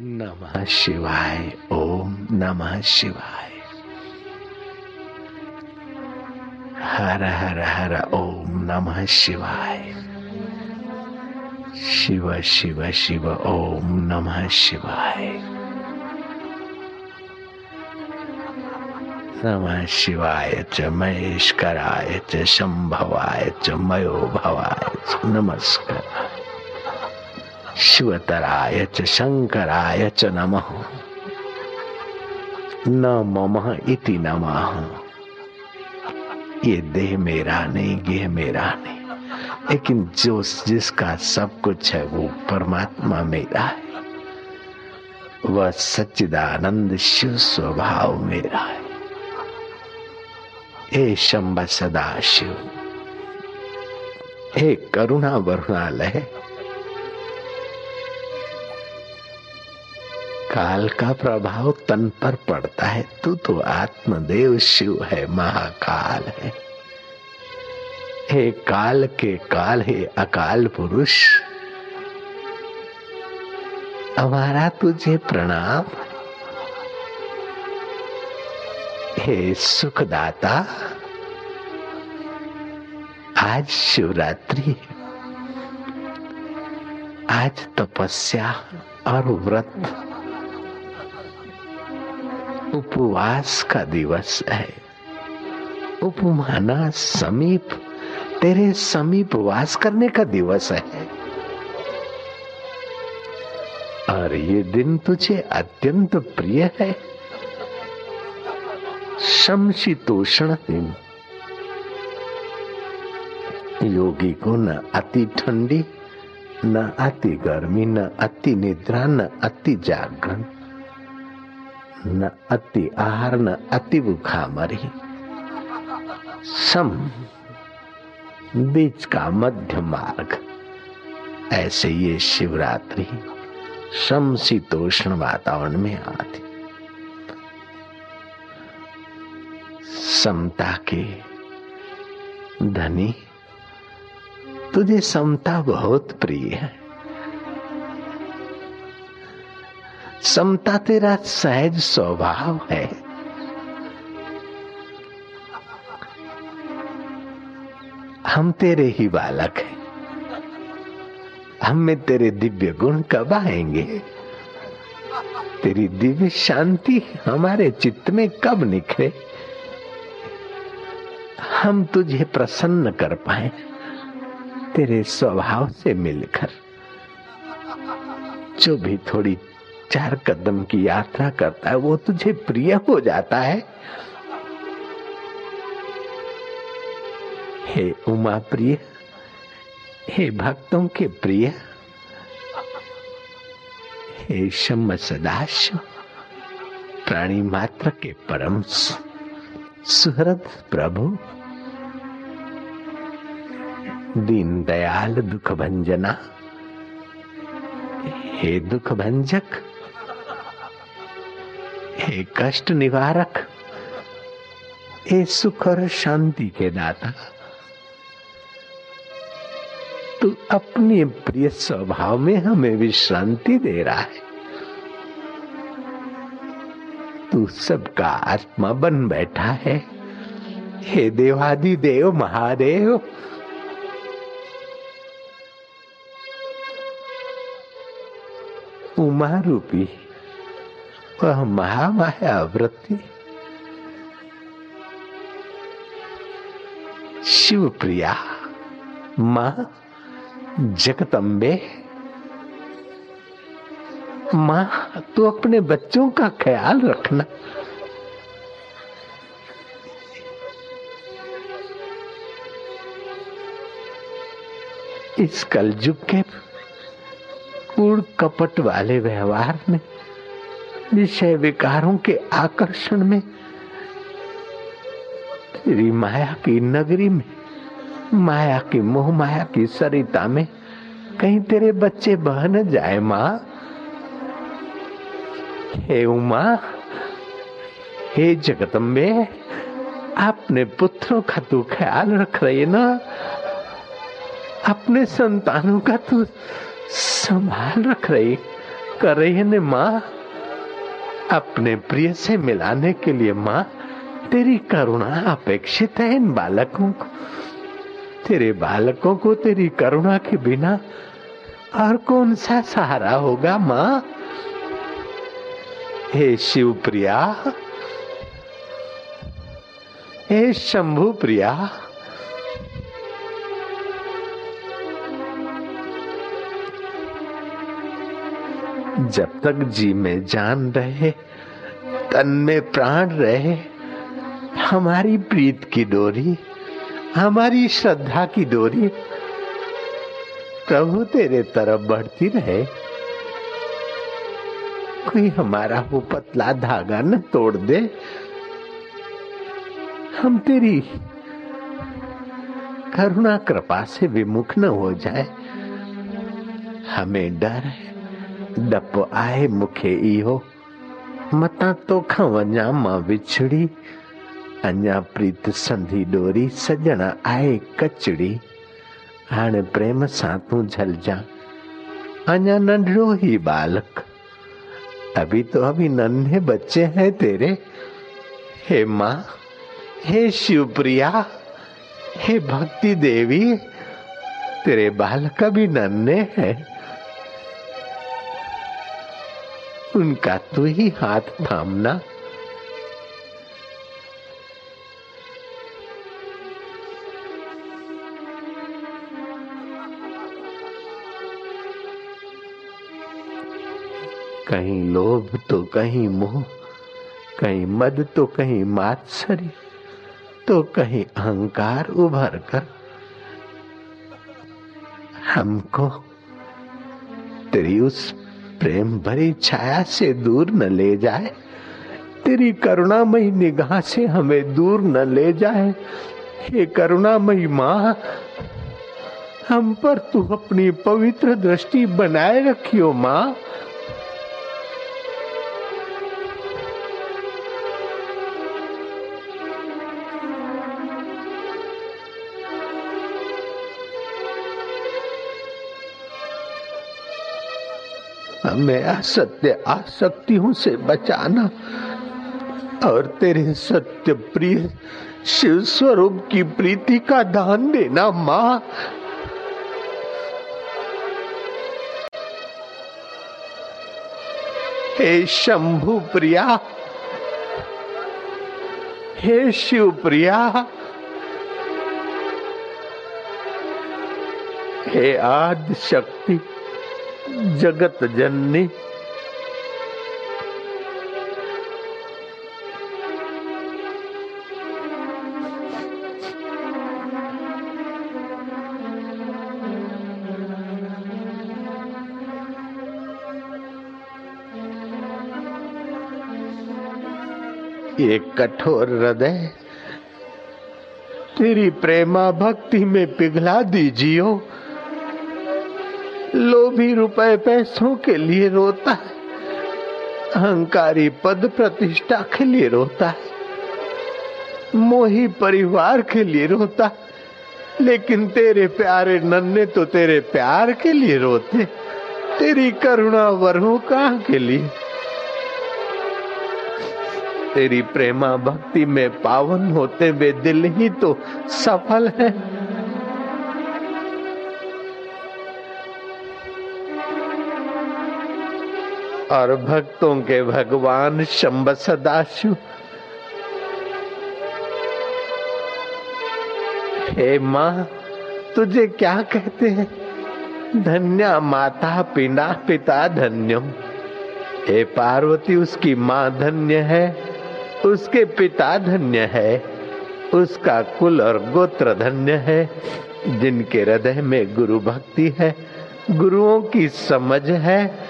नमः शिवाय, ओम नमः शिवाय। हर हर हर ओम नमः शिवाय। शिव शिव शिव ओम नमः शिवाय। नमः शिवाय च महेश्वराय च शंभवाय च मयो भवाय नमस्कार। शिवतराय च शंकराय च नमः। न मम इति नमः। ये देह मेरा नहीं, गेह मेरा नहीं। लेकिन जो जिसका सब कुछ है, वो परमात्मा मेरा है। वह सच्चिदानंद शिव स्वभाव मेरा है। हे शंभ सदा शिव हे करुणा वरुणालय काल का प्रभाव तन पर पड़ता है। तू तो आत्मदेव शिव है, महाकाल है। हे काल के काल, हे अकाल पुरुष, हमारा तुझे प्रणाम। हे सुखदाता, आज शिवरात्रि आज तपस्या और व्रत उपवास का दिवस है। उपमाना समीप, तेरे समीप वास करने का दिवस है। और ये दिन तुझे अत्यंत प्रिय है। शमशीतोषण दिन। योगी को न अति ठंडी, न अति गर्मी, न अति निद्रा, न अति जागरण। न अति आहार, न अति भूखामरी सम बीच का मध्य मार्ग। ऐसे ये शिवरात्रि समशीतोष्ण वातावरण में आती। समता के धनी, तुझे समता बहुत प्रिय है। समता तेरा सहज स्वभाव है। हम तेरे ही बालक हैं। हम में तेरे दिव्य गुण कब आएँगे? तेरी दिव्य शांति हमारे चित्त में कब निखरे? हम तुझे प्रसन्न कर पाए, तेरे स्वभाव से मिलकर। जो भी थोड़ी चार कदम की यात्रा करता है, वो तुझे प्रिय हो जाता है। हे उमा प्रिय, हे भक्तों के प्रिय, हे शम सदाश प्राणी मात्र के परम सुहृद प्रभु, दीन दयाल दुख भंजना, हे दुख भंजक हे कष्ट निवारक, हे सुख और शांति के दाता, तू अपने प्रिय स्वभाव में हमें विश्रांति दे रहा है। तू सबका आत्मा बन बैठा है। हे देवादि देव महादेव, उमा रूपी वह महामाया वृत्ति। शिव प्रिया माँ जगतम्बे माँ, तू अपने बच्चों का ख्याल रखना। इस कलयुग के कूड़ कपट वाले व्यवहार में विषय विकारों के आकर्षण में, तेरी माया की नगरी में, माया की मोह, माया की सरिता में कहीं तेरे बच्चे बह न जाए माँ। हे उमा, हे जगदम्बे, अपने पुत्रों का तू ख्याल रख रही ना? अपने संतानों का तू संभाल रख रही, कर रही है ने माँ? अपने प्रिय से मिलाने के लिए माँ, तेरी करुणा अपेक्षित है इन बालकों को। तेरे बालकों को तेरी करुणा के बिना और कौन सा सहारा होगा माँ? हे शिव प्रिया, हे शंभु प्रिया जब तक जी में जान रहे, तन में प्राण रहे, हमारी प्रीत की डोरी, हमारी श्रद्धा की डोरी, प्रभु तेरे तरफ़ बढ़ती रहे। कोई हमारा वो पतला धागा न तोड़ दे। हम तेरी करुणा, कृपा से विमुख न हो जाए। हमें डर है। डप आए मुखे इहो। मता तो खवञा माँ विछड़ी। अञा प्रीत संधी डोरी सजण आए कचड़ी। हाणे प्रेम सां तूं झलजा। अञा नंढड़ो ही बालक। अभी तो अभी नन्हे बच्चे हैं तेरे। हे माँ, हे शिवप्रिया, हे भक्ति देवी, तेरे बालक भी नन्हे हैं। उनका तू ही हाथ थामना। कहीं लोभ तो कहीं मोह, कहीं मद तो कहीं मात्सर्य तो कहीं अहंकार उभर कर। हमको तेरी उस प्रेम भरी छाया से दूर न ले जाए। तेरी करुणामयी निगाह से हमें दूर न ले जाए। हे करुणामयी माँ, हम पर तू अपनी पवित्र दृष्टि बनाए रखियो माँ। हमें असत्य आसक्तियों से बचाना और तेरे सत्य प्रिय शिव स्वरूप की प्रीति का दान देना, माँ। हे शंभु प्रिया, हे शिव प्रिया, हे आदि शक्ति जगत जननी। ये कठोर हृदय तेरी प्रेमा भक्ति में पिघला दीजियो। लोभी रुपए पैसों के लिए रोता है। अहंकारी पद प्रतिष्ठा के लिए रोता है। मोही परिवार के लिए रोता है। लेकिन तेरे प्यारे नन्हे तो तेरे प्यार के लिए रोते। तेरी करुणा वरों कहा के लिए? तेरी प्रेमा भक्ति में पावन होते वे दिल ही तो सफल है। और भक्तों के भगवान शंब सदाशु हे माँ, तुझे क्या कहते हैं? धन्या माता पिना पिता धन्यो हे पार्वती, उसकी माँ धन्य है, उसके पिता धन्य है, उसका कुल और गोत्र धन्य है, जिनके हृदय में गुरु भक्ति है, गुरुओं की समझ है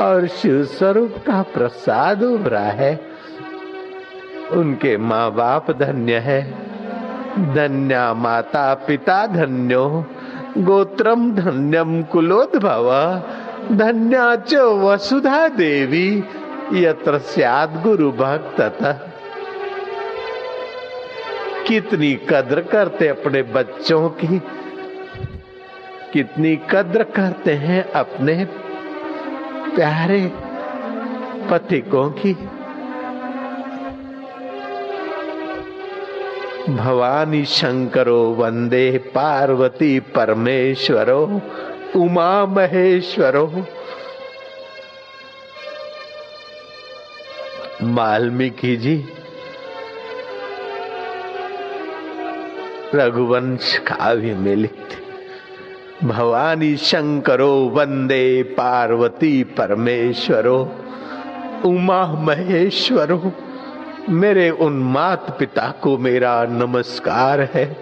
और शिव स्वरूप का प्रसाद उभरा है। उनके माँ बाप धन्य है। धन्या माता पिता धन्यो। गोत्रम धन्यम कुलोद्भव। धन्या च वसुधा देवी। यत्र स्याद गुरु भक्त कितनी कद्र करते अपने बच्चों की। कितनी कद्र करते हैं अपने प्यारे पथिकों की। भवानी शंकरो वंदे पार्वती परमेश्वरो, उमा महेश्वरो। वाल्मीकि जी, रघुवंश काव्य में लिखते भवानी शंकरो वंदे पार्वती परमेश्वरो, उमा महेश्वरो, मेरे उन मात पिता को मेरा नमस्कार है।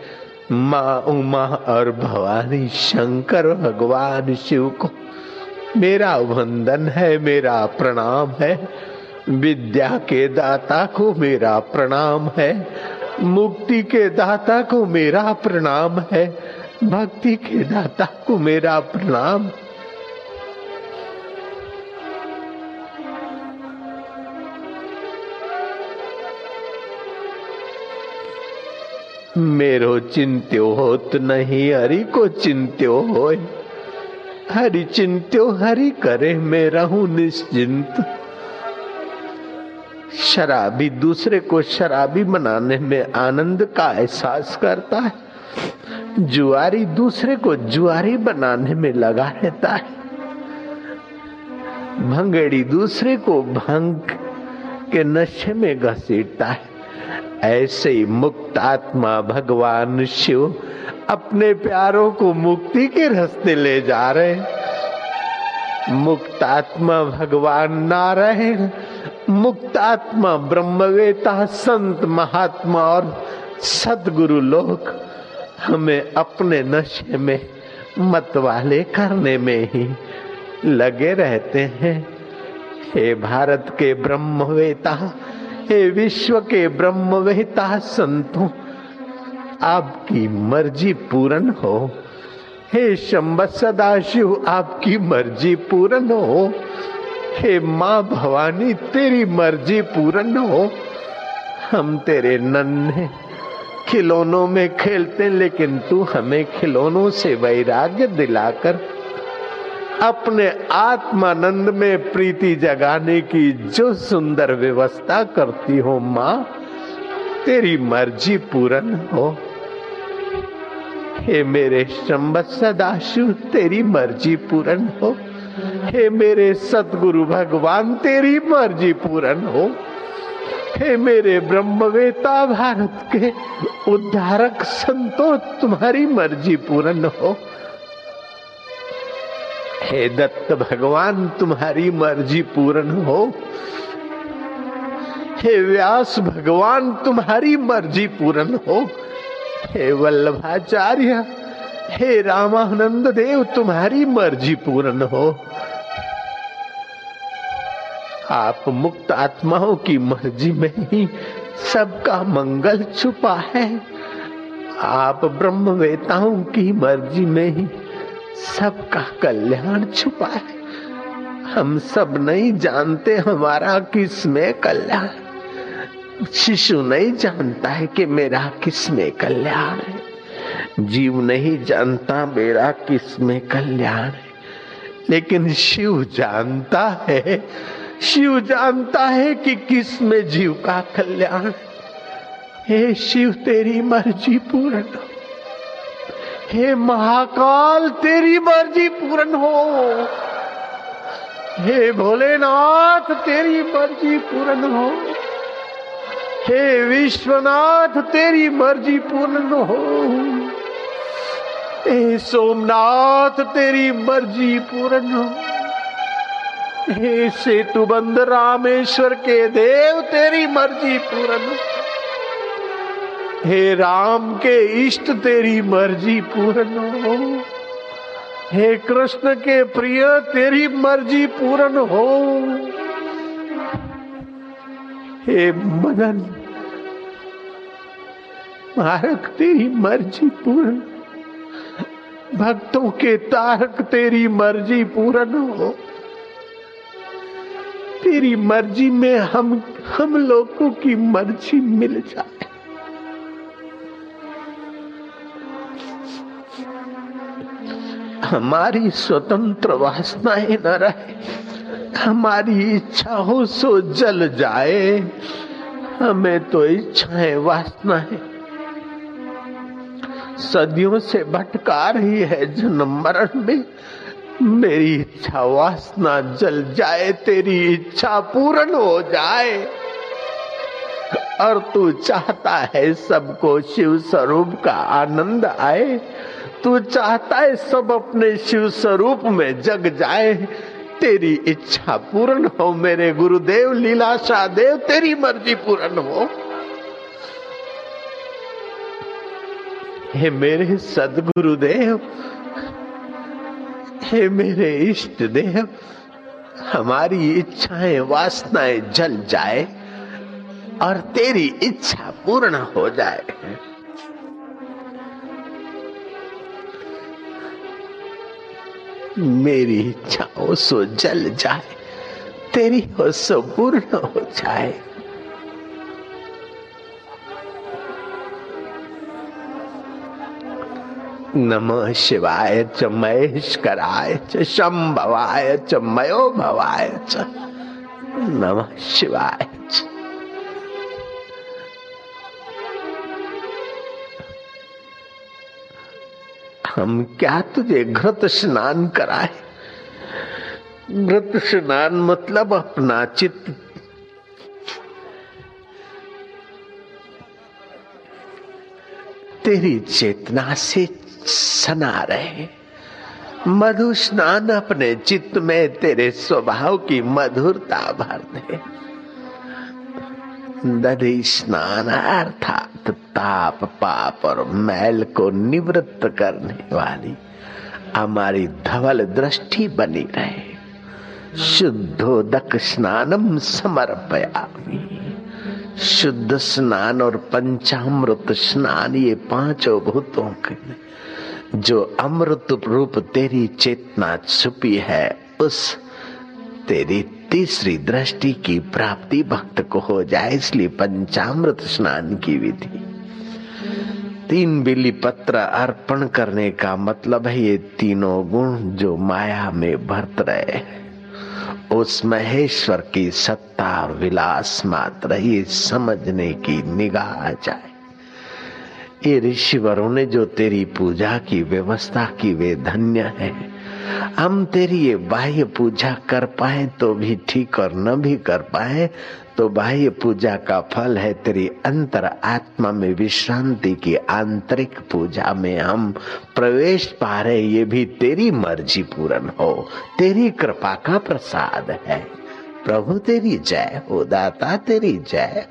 माँ, उमा और भवानी शंकर भगवान शिव को मेरा वंदन है, मेरा प्रणाम है। विद्या के दाता को मेरा प्रणाम है। मुक्ति के दाता को मेरा प्रणाम है। भक्ति के दाता को मेरा प्रणाम। मेरो चिंत्यो होत नहीं, हरि को चिंत्यो हो हरि चिंत्यो, हरि करे मैं रहूँ निश्चिंत। शराबी दूसरे को शराबी बनाने में आनंद का एहसास करता है। जुआरी दूसरे को जुआरी बनाने में लगा रहता है। भंगेड़ी दूसरे को भंग के नशे में घसीटता है। ऐसे ही मुक्त आत्मा भगवान शिव अपने प्यारों को मुक्ति के रास्ते ले जा रहे मुक्त आत्मा भगवान नारायण, मुक्त आत्मा ब्रह्मवेता, संत महात्मा और सदगुरु लोग हमें अपने नशे में, मतवाले करने में ही लगे रहते हैं। हे भारत के ब्रह्मवेता, हे विश्व के ब्रह्मवेता, संतों, आपकी मर्ज़ी पूर्ण हो। हे शंब सदाशिव, आपकी मर्ज़ी पूर्ण हो। हे माँ भवानी, तेरी मर्ज़ी पूर्ण हो। हम तेरे नन्हे खिलौनों में खेलते लेकिन तू हमें खिलौनों से वैराग्य दिलाकर अपने आत्मानंद में प्रीति जगाने की जो सुंदर व्यवस्था करती हो माँ, तेरी मर्ज़ी पूर्ण हो। हे मेरे शंब सदाशिव, तेरी मर्ज़ी पूर्ण हो। हे मेरे सतगुरु भगवान, तेरी मर्ज़ी पूर्ण हो। हे मेरे ब्रह्मवेता भारत के। उद्धारक संतो तुम्हारी मर्ज़ी पूर्ण हो। हे दत्त भगवान, तुम्हारी मर्ज़ी पूर्ण हो। हे व्यास भगवान, तुम्हारी मर्ज़ी पूर्ण हो। हे वल्लभाचार्य, हे रामानंद देव, तुम्हारी मर्ज़ी पूर्ण हो। आप मुक्त आत्माओं की मर्ज़ी में ही सबका मंगल छुपा है। आप ब्रह्मवेताओं की मर्ज़ी में ही सबका कल्याण छुपा है। हम सब नहीं जानते हमारा किसमें कल्याण। शिशु नहीं जानता है कि मेरा किसमें कल्याण है। जीव नहीं जानता मेरा किसमें कल्याण है। लेकिन शिव जानता है शिव जानता है कि किसमें जीव का कल्याण हे। शिव, तेरी मर्ज़ी पूर्ण हो महाकाल, तेरी मर्ज़ी पूर्ण हो। हे भोलेनाथ, तेरी मर्ज़ी पूर्ण हो। हे विश्वनाथ, तेरी मर्ज़ी पूर्ण हो। हे सोमनाथ, तेरी मर्ज़ी पूर्ण हो। हे सेतु बंद रामेश्वर के देव, तेरी मर्ज़ी पूर्ण हे राम के इष्ट, तेरी मर्ज़ी पूर्ण हो हे कृष्ण के प्रिय, तेरी मर्ज़ी पूर्ण हो। हे मदन, मारक, तेरी मर्ज़ी पूर्ण भक्तों के तारक, तेरी मर्ज़ी पूर्ण हो। तेरी मर्ज़ी में हम हम लोगों की मर्ज़ी मिल जाए। हमारी स्वतंत्र वासनाएँ न रहे, हमारी इच्छा हो सो जल जाए, हमें तो इच्छाएँ वासना है सदियों से भटका रही है जन्म मरण में। मेरी इच्छा वासना जल जाए, तेरी इच्छा पूर्ण हो जाए। और तू चाहता है सबको शिव स्वरूप का आनंद आए, तू चाहता है सब अपने शिव स्वरूप में जग जाए। तेरी इच्छा पूर्ण हो, मेरे गुरुदेव, लीलाशाह देव, तेरी मर्ज़ी पूर्ण हो। हे मेरे सदगुरुदेव हे मेरे इष्ट देव हमारी इच्छाएँ, वासनाएँ जल जाए और तेरी इच्छा पूर्ण हो जाए। मेरी इच्छा हो सो जल जाए, तेरी हो सो पूर्ण हो जाए। नम शिवाय च महेश्वराय च शंभवाय च मयो भवाय च। नम शिवाय च। हम क्या तुझे घृत स्नान कराए? घृत स्नान मतलब अपना चित्त। तेरी चेतना से सना रहे मधु स्नान अपने चित्त में तेरे स्वभाव की मधुरता भर दे। दधि स्नान अर्थात ताप, पाप और मैल को निवृत्त करने वाली हमारी धवल दृष्टि बनी रहे। शुद्धोदक स्नानम समर्पयामी। शुद्ध स्नान और पंचामृत स्नान ये पाँचों भूतों के जो अमृत रूप तेरी चेतना छुपी है, उस तेरी तीसरी दृष्टि की प्राप्ति भक्त को हो जाए, इसलिए पंचामृत स्नान की विधि। तीन बिली पत्र अर्पण करने का मतलब है, ये तीनों गुण जो माया में भरत रहे उस महेश्वर की सत्ता विलास मात्र, ये समझने की निगाह जाए। ये ऋषिवरों, ने जो तेरी पूजा की व्यवस्था की, वे धन्य है। हम तेरी ये बाह्य पूजा कर पाए तो भी ठीक और न भी कर पाए तो बाह्य पूजा का फल है तेरी अंतर आत्मा में विश्रांति की आंतरिक पूजा में। हम प्रवेश पा रहे, ये भी तेरी मर्ज़ी पूर्ण हो। तेरी कृपा का प्रसाद है। प्रभु तेरी जय हो, दाता तेरी जय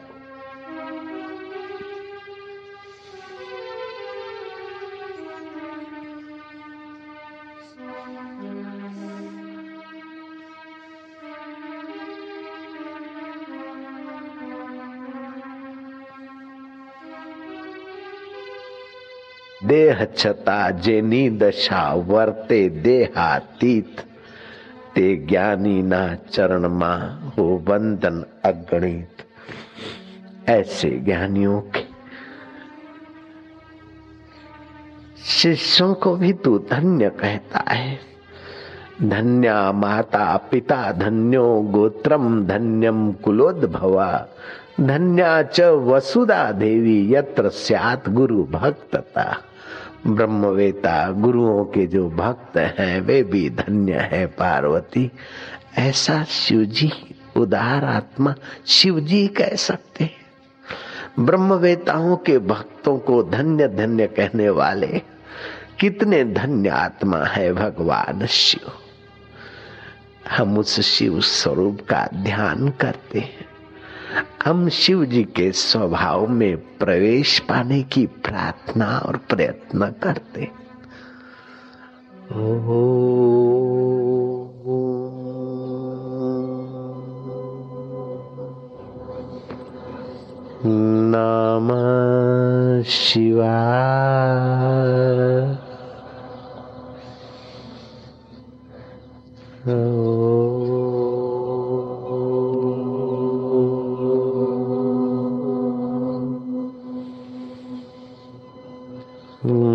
દેહ છતાં જેની દશા વર્તે દેહાતીત તે જ્ઞાનીના ચરણમાં हो वंदन अगणित ऐसे ज्ञानियों के शिष्यों को भी तू धन्य कहता है धन्या माता पिता धन्यो गोत्रम धन्यम कुलोद्भवा धन्या च वसुधा देवी, यत्र स्यात गुरु भक्तता। ब्रह्मवेता, गुरुओं के जो भक्त हैं, वे भी धन्य है, पार्वती। ऐसा शिवजी, उदार आत्मा, शिवजी कह सकते हैं। ब्रह्मवेताओं के भक्तों को धन्य धन्य कहने वाले, कितने धन्य आत्मा है भगवान शिव। हम उस शिव स्वरूप का ध्यान करते हैं। हम शिव जी के स्वभाव में प्रवेश पाने की प्रार्थना और प्रयत्न करते नम शिवा। ओ। Mm.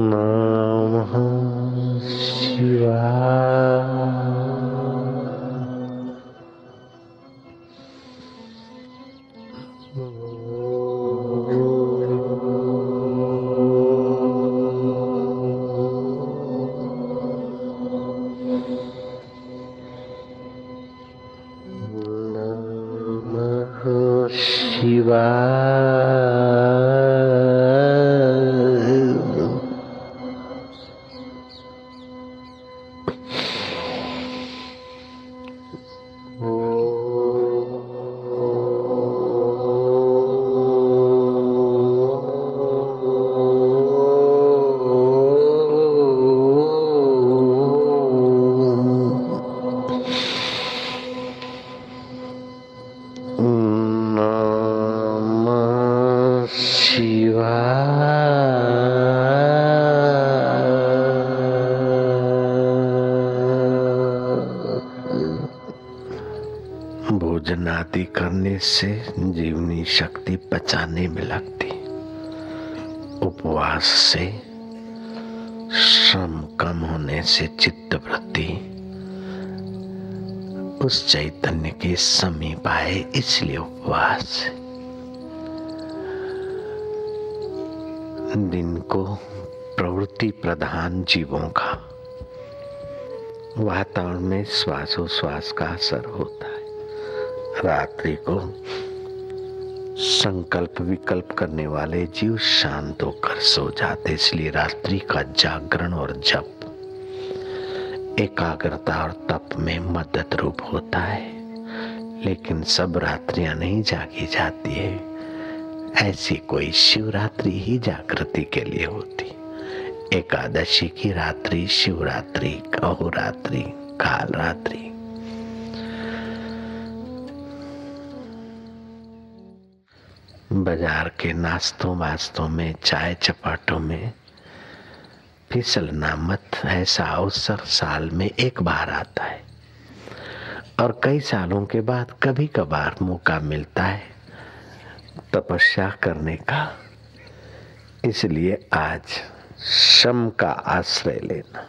से जीवनी शक्ति पचाने में लगती। उपवास से श्रम कम होने से चित्त वृत्ति उस चैतन्य के समीप आए, इसलिए उपवास। दिन को प्रवृत्ति प्रधान जीवों का, वातावरण में श्वासोश्वास का असर होता। है रात्रि को संकल्प विकल्प करने वाले जीव शांत होकर सो जाते। इसलिए रात्रि का जागरण और जप एकाग्रता और तप में मदद रूप होता है। लेकिन सब रात्रियाँ नहीं जागी जाती है। ऐसी कोई शिवरात्रि ही जागृति के लिए होती। एकादशी की रात्रि, शिवरात्रि अहोरात्रि काल रात्रि बाज़ार के नाश्तों वास्तों में, चाय चपाटों में, फिसलना मत, ऐसा अवसर साल में एक बार आता है। और कई सालों के बाद कभी कभार मौका मिलता है तपस्या करने का। इसलिए आज शम का आश्रय लेना।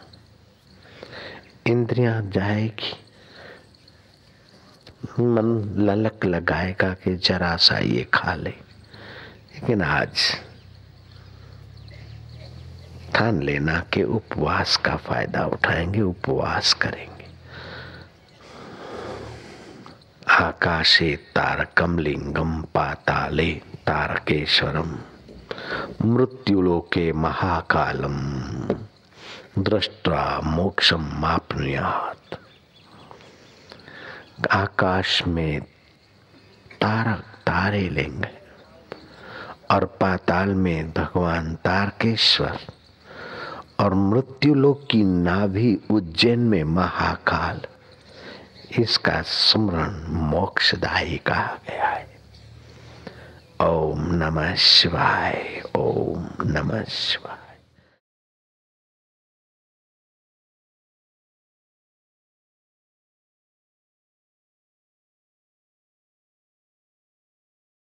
इंद्रियाँ जाएगी। मन ललक लगाएगा कि जरा सा ये खा ले। लेकिन आज ठान लेना के उपवास का फ़ायदा उठाएँगे, उपवास करेंगे। आकाशे तारकम लिंगम पाताले तारकेश्वरम, मृत्युलोके महाकालम दृष्टा मोक्षम मापनुयात। आकाश में तारक, तारे लेंगे। और पाताल में भगवान तारकेश्वर और मृत्यु लोक की नाभि उज्जैन में महाकाल। इसका स्मरण मोक्षदायी कहा गया है। ओम नमः शिवाय, ओम नमः शिवाय।